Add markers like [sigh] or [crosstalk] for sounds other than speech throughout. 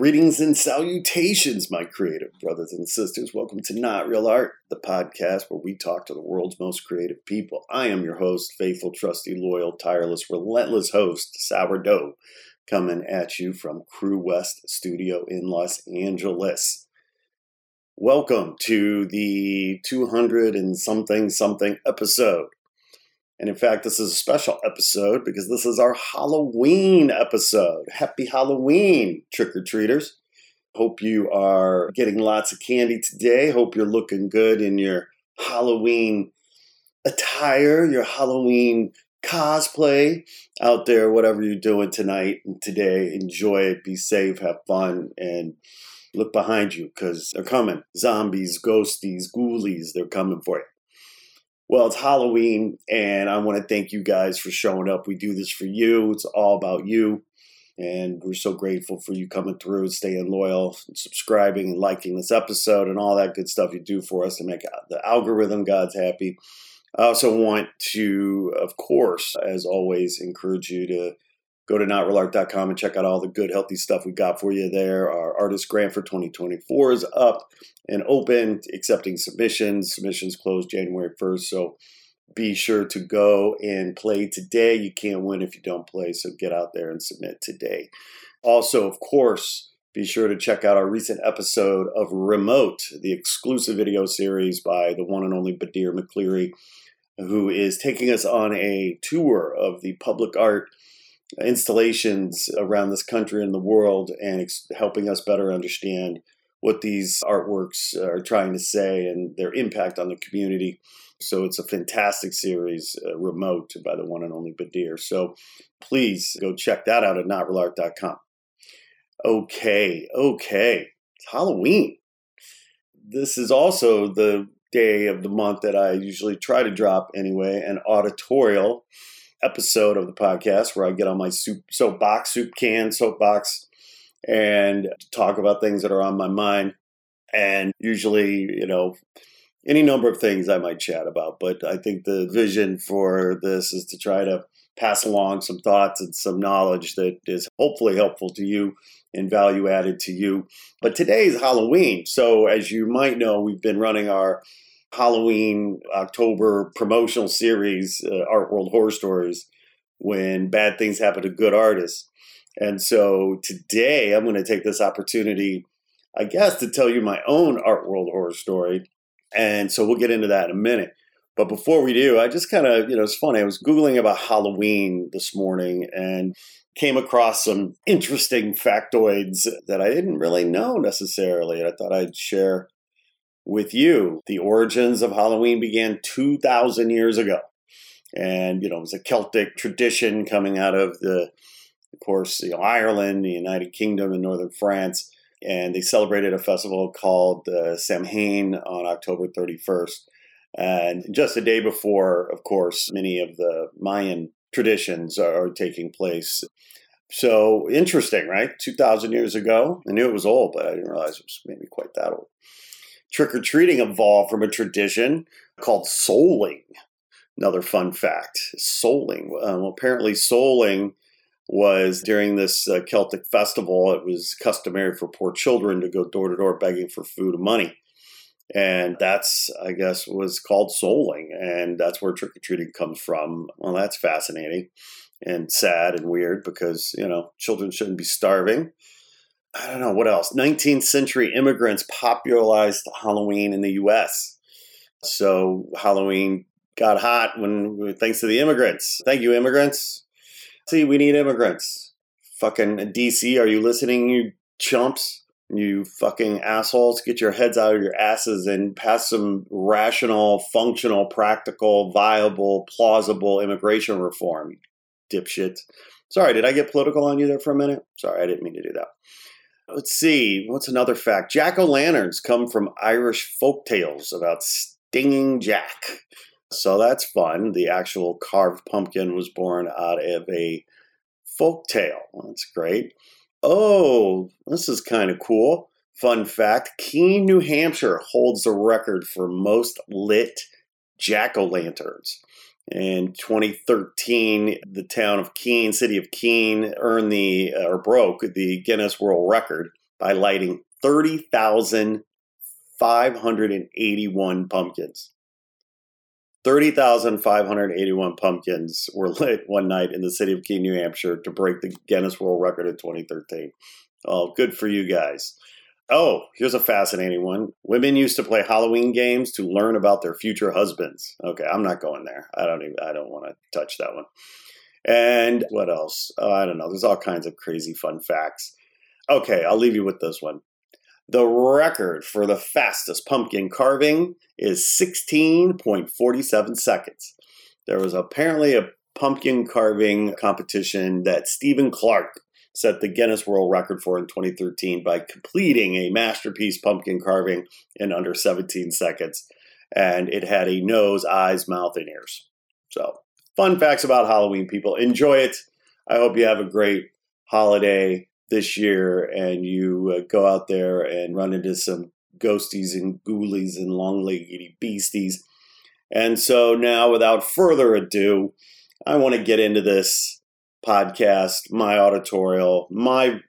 Greetings and salutations, my creative brothers and sisters. Welcome to Not Real Art, the podcast where we talk to the world's most creative people. I am your host, faithful, trusty, loyal, tireless, relentless host, Sourdough, coming at you from Crewest Studio in Los Angeles. Welcome to the 200 and something something episode. And in fact, this is a special episode because this is our Halloween episode. Happy Halloween, trick or treaters. Hope you are getting lots of candy today. Hope you're looking good in your Halloween attire, your Halloween cosplay out there, whatever you're doing tonight and today. Enjoy it, be safe, have fun, and look behind you because they're coming. Zombies, ghosties, ghoulies, they're coming for you. Well, it's Halloween, and I want to thank you guys for showing up. We do this for you. It's all about you. And we're so grateful for you coming through, staying loyal, and subscribing, and liking this episode, and all that good stuff you do for us to make the algorithm God's happy. I also want to, of course, as always, encourage you to go to notrealart.com and check out all the good, healthy stuff we got for you there. Our artist grant for 2024 is up and open, accepting submissions. Submissions close January 1st. So be sure to go and play today. You can't win if you don't play. So get out there and submit today. Also, of course, be sure to check out our recent episode of Remote, the exclusive video series by the one and only Badir McCleary, who is taking us on a tour of the public art installations around this country and the world and ex- helping us better understand what these artworks are trying to say and their impact on the community. So it's a fantastic series, uh, remote by the one and only Badir. So please go check that out at notrealart.com. Okay, okay. It's Halloween. This is also the day of the month that I usually try to drop anyway, an auditorial episode of the podcast where I get on my soup soapbox, soup can, soapbox, and talk about things that are on my mind. And usually, you know, any number of things I might chat about. But I think the vision for this is to try to pass along some thoughts and some knowledge that is hopefully helpful to you and value added to you. But today is Halloween. So, as you might know, we've been running our Halloween October promotional series, uh, Art World Horror Stories, when bad things happen to good artists. And so today I'm going to take this opportunity, I guess, to tell you my own Art World Horror Story. And so we'll get into that in a minute. But before we do, I just kind of, you know, it's funny. I was Googling about Halloween this morning and came across some interesting factoids that I didn't really know necessarily. And I thought I'd share with you. The origins of Halloween began 2,000 years ago. And, you know, it was a Celtic tradition coming out of the, of course, you know, Ireland, the United Kingdom, and northern France. And they celebrated a festival called uh, Samhain on October 31st. And just a day before, of course, many of the Mayan traditions are, taking place. So interesting, right? 2,000 years ago. I knew it was old, but I didn't realize it was maybe quite that old trick or treating evolved from a tradition called souling. Another fun fact souling. Um, apparently, souling was during this uh, Celtic festival, it was customary for poor children to go door to door begging for food and money. And that's, I guess, was called souling. And that's where trick or treating comes from. Well, that's fascinating and sad and weird because, you know, children shouldn't be starving. I don't know what else. 19th century immigrants popularized Halloween in the U.S. So Halloween got hot when thanks to the immigrants. Thank you, immigrants. See, we need immigrants. Fucking DC, are you listening, you chumps? You fucking assholes, get your heads out of your asses and pass some rational, functional, practical, viable, plausible immigration reform, dipshits. Sorry, did I get political on you there for a minute? Sorry, I didn't mean to do that. Let's see, what's another fact? Jack o' lanterns come from Irish folk tales about Stingy Jack. So that's fun. The actual carved pumpkin was born out of a folk tale. That's great. Oh, this is kind of cool. Fun fact Keene, New Hampshire holds the record for most lit jack o' lanterns. In 2013, the town of Keene, city of Keene, earned the uh, or broke the Guinness World Record by lighting 30,581 pumpkins. 30,581 pumpkins were lit one night in the city of Keene, New Hampshire to break the Guinness World Record in 2013. Oh, good for you guys. Oh, here's a fascinating one. Women used to play Halloween games to learn about their future husbands. Okay, I'm not going there. I don't even I don't want to touch that one. And what else? Oh, I don't know. There's all kinds of crazy fun facts. Okay, I'll leave you with this one. The record for the fastest pumpkin carving is 16.47 seconds. There was apparently a pumpkin carving competition that Stephen Clarke set the Guinness World Record for in 2013 by completing a masterpiece pumpkin carving in under 17 seconds. And it had a nose, eyes, mouth, and ears. So, fun facts about Halloween, people. Enjoy it. I hope you have a great holiday this year and you uh, go out there and run into some ghosties and ghoulies and long leggedy beasties. And so, now without further ado, I want to get into this podcast, my auditorial, my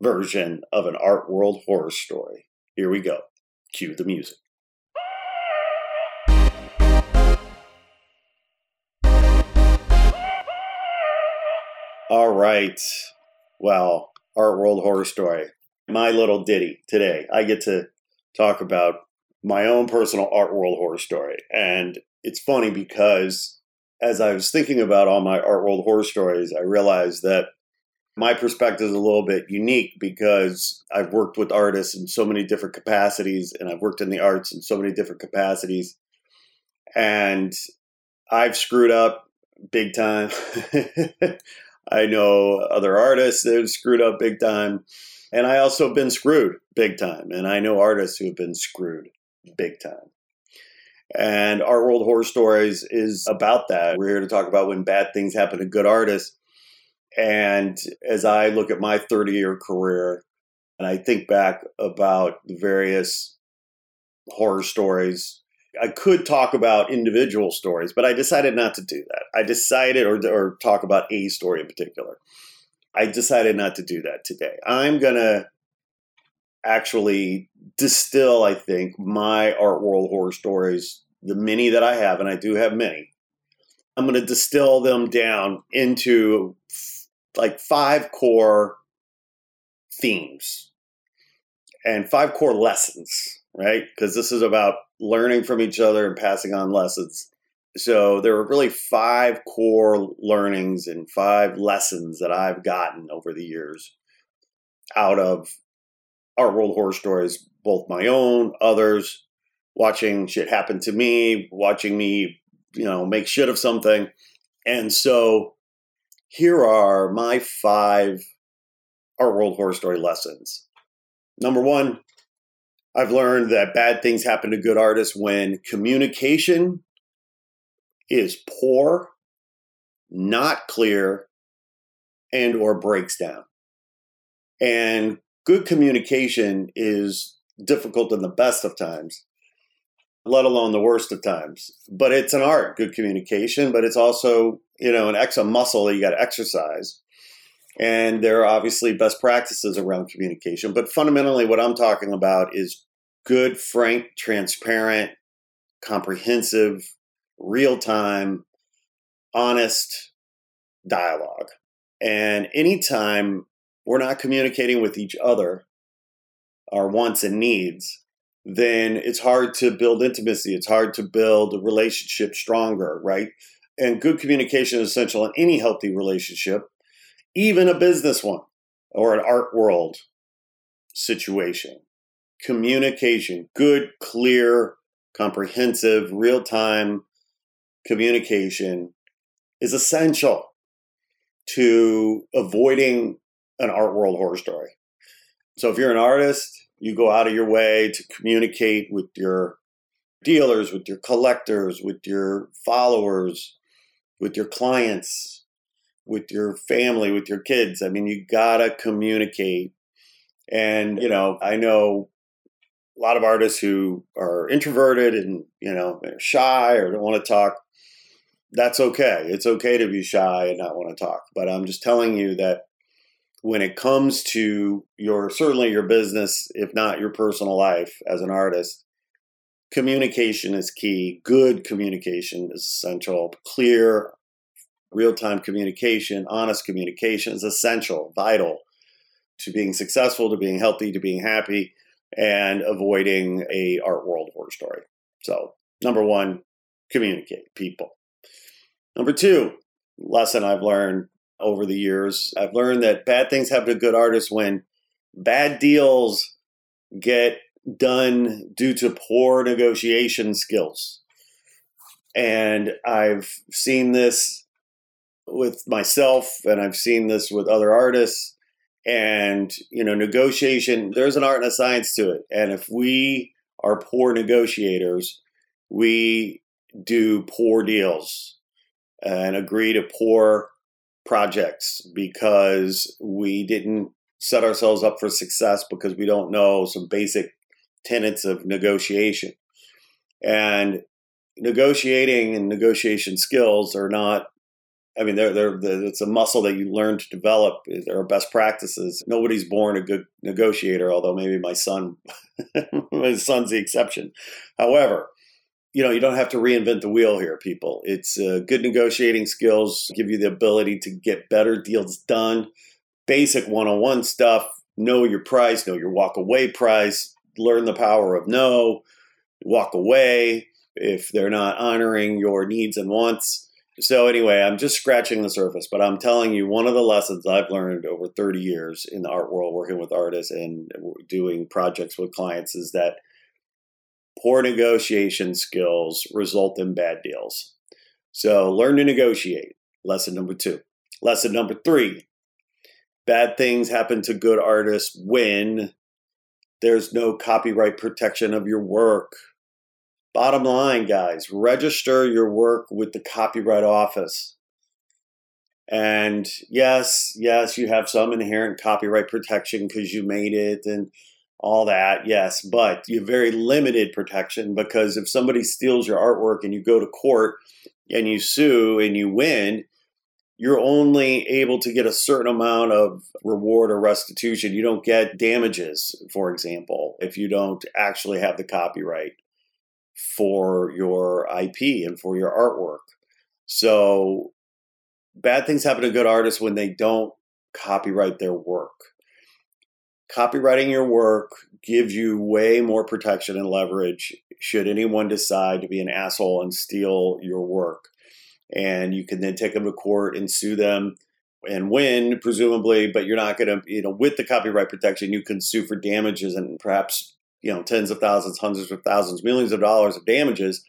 version of an art world horror story. Here we go. Cue the music. All right. Well, art world horror story. My little ditty today. I get to talk about my own personal art world horror story. And it's funny because as I was thinking about all my art world horror stories, I realized that my perspective is a little bit unique because I've worked with artists in so many different capacities and I've worked in the arts in so many different capacities. And I've screwed up big time. [laughs] I know other artists that have screwed up big time. And I also have been screwed big time. And I know artists who have been screwed big time. And Art World Horror Stories is about that. We're here to talk about when bad things happen to good artists. And as I look at my 30 year career and I think back about the various horror stories, I could talk about individual stories, but I decided not to do that. I decided, or, or talk about a story in particular. I decided not to do that today. I'm going to actually distill, I think, my art world horror stories, the many that I have, and I do have many. I'm going to distill them down into like five core themes and five core lessons, right? Because this is about learning from each other and passing on lessons. So there are really five core learnings and five lessons that I've gotten over the years out of art world horror stories, both my own, others, watching shit happen to me, watching me, you know, make shit of something. And so here are my five art world horror story lessons. Number one, I've learned that bad things happen to good artists when communication is poor, not clear, and or breaks down. And good communication is difficult in the best of times, let alone the worst of times. But it's an art, good communication, but it's also, you know, an ex a muscle that you got to exercise. And there are obviously best practices around communication. But fundamentally, what I'm talking about is good, frank, transparent, comprehensive, real time, honest dialogue. And anytime we're not communicating with each other, our wants and needs, then it's hard to build intimacy. It's hard to build a relationship stronger, right? And good communication is essential in any healthy relationship, even a business one. or an art world situation. Communication, good, clear, comprehensive, real time communication is essential to avoiding an art world horror story. So if you're an artist, you go out of your way to communicate with your dealers, with your collectors, with your followers, with your clients, with your family, with your kids. I mean, you gotta communicate. And, you know, I know a lot of artists who are introverted and, you know, shy or don't want to talk. That's okay. It's okay to be shy and not want to talk. But I'm just telling you that when it comes to your certainly your business, if not your personal life as an artist, communication is key. Good communication is essential. Clear, real time communication, honest communication is essential, vital to being successful, to being healthy, to being happy, and avoiding a art world horror story. So, number one, communicate people. Number two, lesson I've learned over the years, I've learned that bad things happen to good artists when bad deals get done due to poor negotiation skills. And I've seen this with myself and I've seen this with other artists. And, you know, negotiation, there's an art and a science to it. And if we are poor negotiators, we do poor deals and agree to poor projects because we didn't set ourselves up for success because we don't know some basic tenets of negotiation. And negotiating and negotiation skills are not I mean, they're, they're, they're, it's a muscle that you learn to develop. There are best practices. Nobody's born a good negotiator, although maybe my son, [laughs] my son's the exception. However, you know, you don't have to reinvent the wheel here, people. It's uh, good negotiating skills give you the ability to get better deals done. Basic one on one stuff. Know your price, know your walk away price, learn the power of no, walk away if they're not honoring your needs and wants. So, anyway, I'm just scratching the surface, but I'm telling you, one of the lessons I've learned over 30 years in the art world, working with artists and doing projects with clients, is that poor negotiation skills result in bad deals. So learn to negotiate. Lesson number two. Lesson number three bad things happen to good artists when there's no copyright protection of your work. Bottom line, guys, register your work with the Copyright Office. And yes, yes, you have some inherent copyright protection because you made it and all that, yes, but you have very limited protection because if somebody steals your artwork and you go to court and you sue and you win, you're only able to get a certain amount of reward or restitution. You don't get damages, for example, if you don't actually have the copyright for your IP and for your artwork. So bad things happen to good artists when they don't copyright their work copywriting your work gives you way more protection and leverage should anyone decide to be an asshole and steal your work. And you can then take them to court and sue them and win, presumably, but you're not going to, you know, with the copyright protection, you can sue for damages and perhaps, you know, tens of thousands, hundreds of thousands, millions of dollars of damages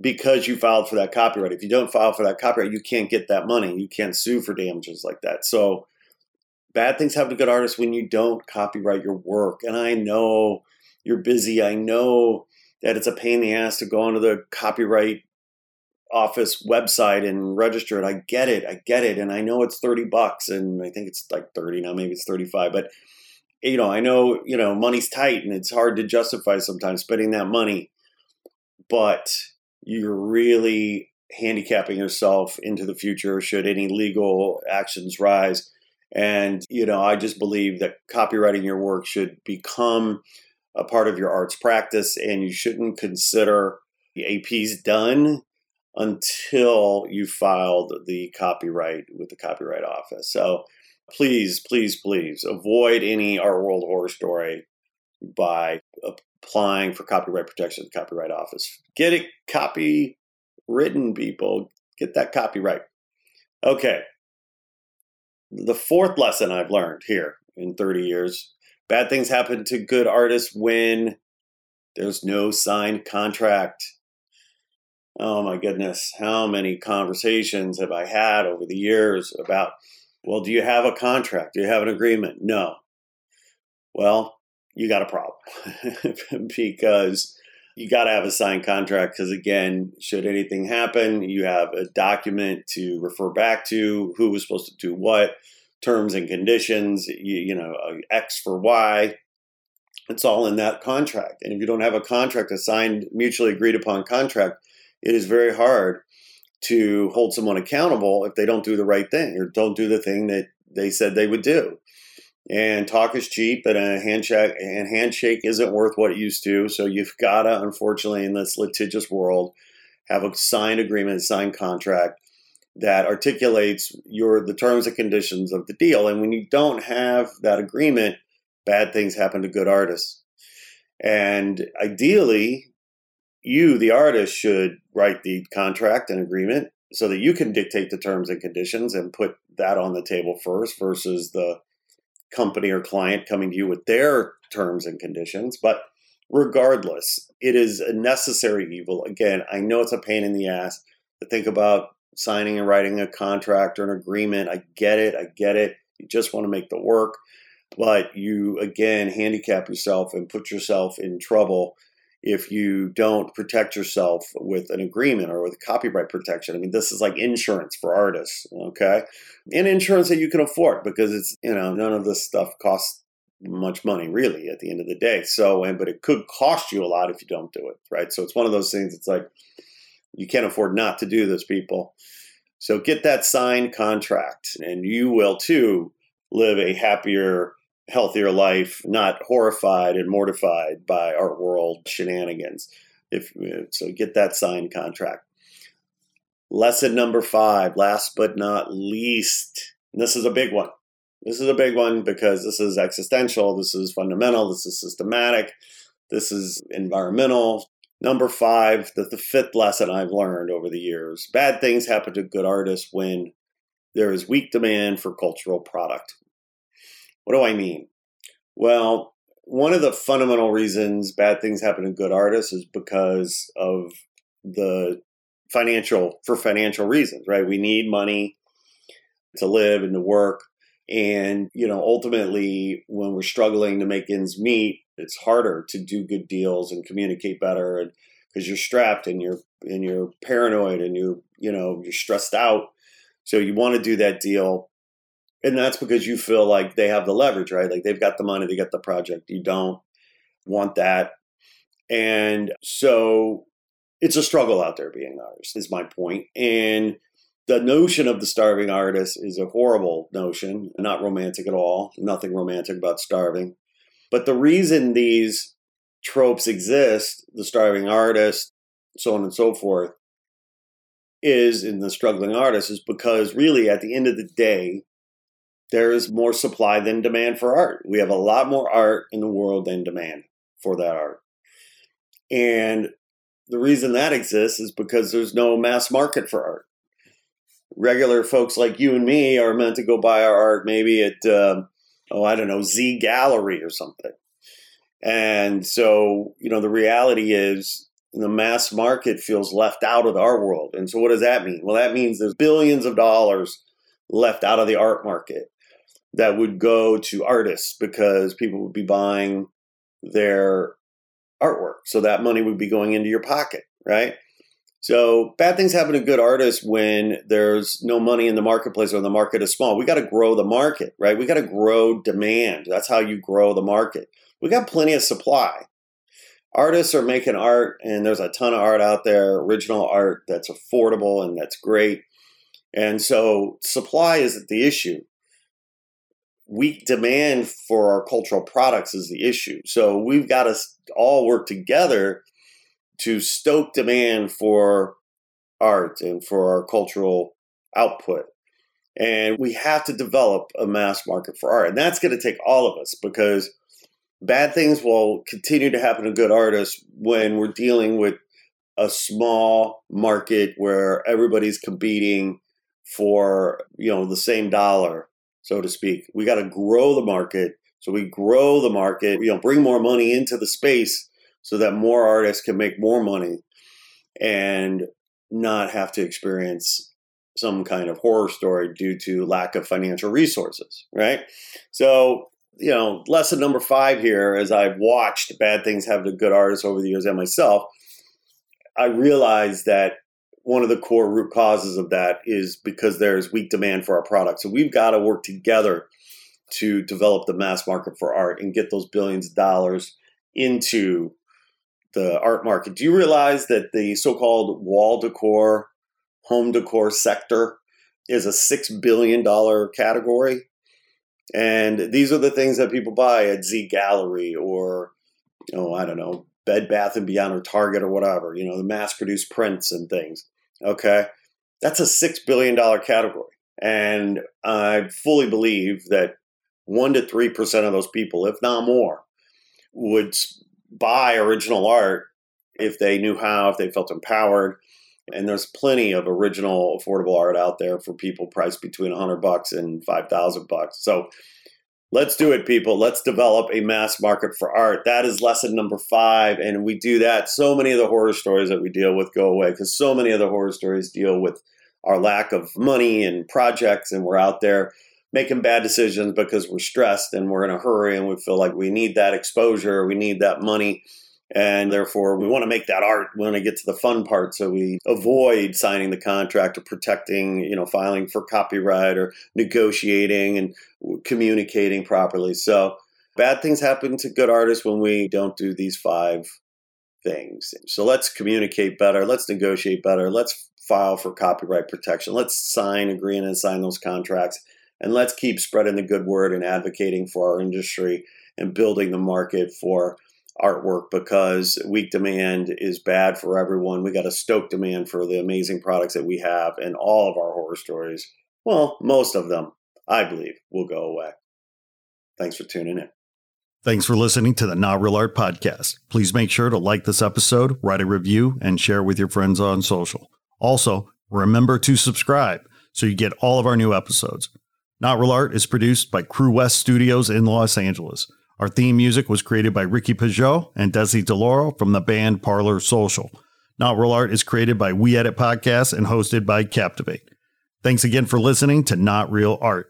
because you filed for that copyright. If you don't file for that copyright, you can't get that money. You can't sue for damages like that. So, bad things happen to good artists when you don't copyright your work. And I know you're busy. I know that it's a pain in the ass to go onto the copyright office website and register it. I get it. I get it. And I know it's 30 bucks and I think it's like 30 now, maybe it's 35, but you know, I know, you know, money's tight and it's hard to justify sometimes spending that money. But you're really handicapping yourself into the future should any legal actions rise and, you know, I just believe that copywriting your work should become a part of your arts practice and you shouldn't consider the APs done until you filed the copyright with the Copyright Office. So please, please, please avoid any Art World Horror Story by applying for copyright protection at the Copyright Office. Get it copy written, people. Get that copyright. Okay, The fourth lesson I've learned here in 30 years bad things happen to good artists when there's no signed contract. Oh my goodness, how many conversations have I had over the years about, well, do you have a contract? Do you have an agreement? No. Well, you got a problem [laughs] because you got to have a signed contract because again should anything happen you have a document to refer back to who was supposed to do what terms and conditions you, you know uh, x for y. It's all in that contract and if you don't have a contract a signed mutually agreed upon contract it is very hard to hold someone accountable if they don't do the right thing or don't do the thing that they said they would do and talk is cheap and a handshake and handshake isn't worth what it used to. So you've got to unfortunately in this litigious world have a signed agreement signed contract that articulates your the terms and conditions of the deal. And when you don't have that agreement bad things happen to good artists. And ideally you the artist should write the contract and agreement so that you can dictate the terms and conditions and put that on the table first versus the company or client coming to you with their terms and conditions. But regardless, it is a necessary evil. Again, I know it's a pain in the ass to think about signing and writing a contract or an agreement. I get it. I get it. You just want to make the work. But you, again, handicap yourself and put yourself in trouble if you don't protect yourself with an agreement or with copyright protection. I mean, this is like insurance for artists, okay? And insurance that you can afford because it's, you know, none of this stuff costs much money really at the end of the day. So, and but it could cost you a lot if you don't do it, right? So it's one of those things it's like you can't afford not to do this, people. So get that signed contract and you will too live a happier healthier life, not horrified and mortified by art world shenanigans. If uh, so, get that signed contract. Lesson number five, last but not least, this is a big one. This is a big one because this is existential, this is fundamental, this is systematic, this is environmental. Number five, the, the fifth lesson I've learned over the years bad things happen to good artists when there is weak demand for cultural product. What do I mean? Well, one of the fundamental reasons bad things happen to good artists is because of the financial for financial reasons, right? We need money to live and to work. And, you know, ultimately when we're struggling to make ends meet, it's harder to do good deals and communicate better and because you're strapped and you're and you're paranoid and you you know you're stressed out so you want to do that deal and that's because you feel like they have the leverage, right? Like they've got the money, they get the project. You don't want that. And so it's a struggle out there being an artist, is my point. And the notion of the starving artist is a horrible notion, not romantic at all. Nothing romantic about starving. But the reason these tropes exist, the starving artist, so on and so forth, is in the struggling artist, is because really at the end of the day, there is more supply than demand for art. We have a lot more art in the world than demand for that art. And the reason that exists is because there's no mass market for art. Regular folks like you and me are meant to go buy our art maybe at, uh, oh, I don't know, Z Gallerie or something. And so, you know, the reality is the mass market feels left out of our world. And so, what does that mean? Well, that means there's billions of dollars left out of the art market that would go to artists because people would be buying their artwork. So that money would be going into your pocket, right? So bad things happen to good artists when there's no money in the marketplace or the market is small. We got to grow the market, right? We got to grow demand. That's how you grow the market. We got plenty of supply. Artists are making art, and there's a ton of art out there, original art that's affordable and that's great. And so supply isn't the issue weak demand for our cultural products is the issue. So we've got to all work together to stoke demand for art and for our cultural output. And we have to develop a mass market for art. And that's going to take all of us because bad things will continue to happen to good artists when we're dealing with a small market where everybody's competing for, you know, the same dollar so to speak. We got to grow the market. So we grow the market, you know, bring more money into the space so that more artists can make more money and not have to experience some kind of horror story due to lack of financial resources, right? So, you know, lesson number five here, as I've watched bad things happen to good artists over the years and myself, I realized that one of the core root causes of that is because there's weak demand for our product. So we've got to work together to develop the mass market for art and get those billions of dollars into the art market. Do you realize that the so called wall decor, home decor sector is a $6 billion category? And these are the things that people buy at Z Gallerie or, oh, I don't know, Bed Bath and Beyond or Target or whatever, you know, the mass produced prints and things. Okay. That's a $6 billion category. And I fully believe that 1% to 3% of those people, if not more, would buy original art if they knew how, if they felt empowered. And there's plenty of original affordable art out there for people priced between 100 bucks and 5,000 bucks. So let's do it, people. Let's develop a mass market for art. That is lesson number five. And we do that. So many of the horror stories that we deal with go away because so many of the horror stories deal with our lack of money and projects, and we're out there making bad decisions because we're stressed and we're in a hurry and we feel like we need that exposure, we need that money. And therefore, we want to make that art. We want to get to the fun part, so we avoid signing the contract or protecting, you know, filing for copyright or negotiating and communicating properly. So, bad things happen to good artists when we don't do these five things. So, let's communicate better. Let's negotiate better. Let's file for copyright protection. Let's sign, agree, and sign those contracts and let's keep spreading the good word and advocating for our industry and building the market for artwork because weak demand is bad for everyone. We got to stoke demand for the amazing products that we have, and all of our horror stories, well, most of them, I believe, will go away. Thanks for tuning in. Thanks for listening to the Not Real Art Podcast. Please make sure to like this episode, write a review, and share with your friends on social. Also, remember to subscribe so you get all of our new episodes. Not Real Art is produced by Crewest Studios in Los Angeles. Our theme music was created by Ricky Pajot and Desi DeLauro from the band Parlor Social. Not Real Art is created by We Edit Podcasts and hosted by Captivate. Thanks again for listening to Not Real Art.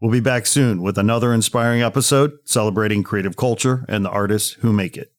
We'll be back soon with another inspiring episode celebrating creative culture and the artists who make it.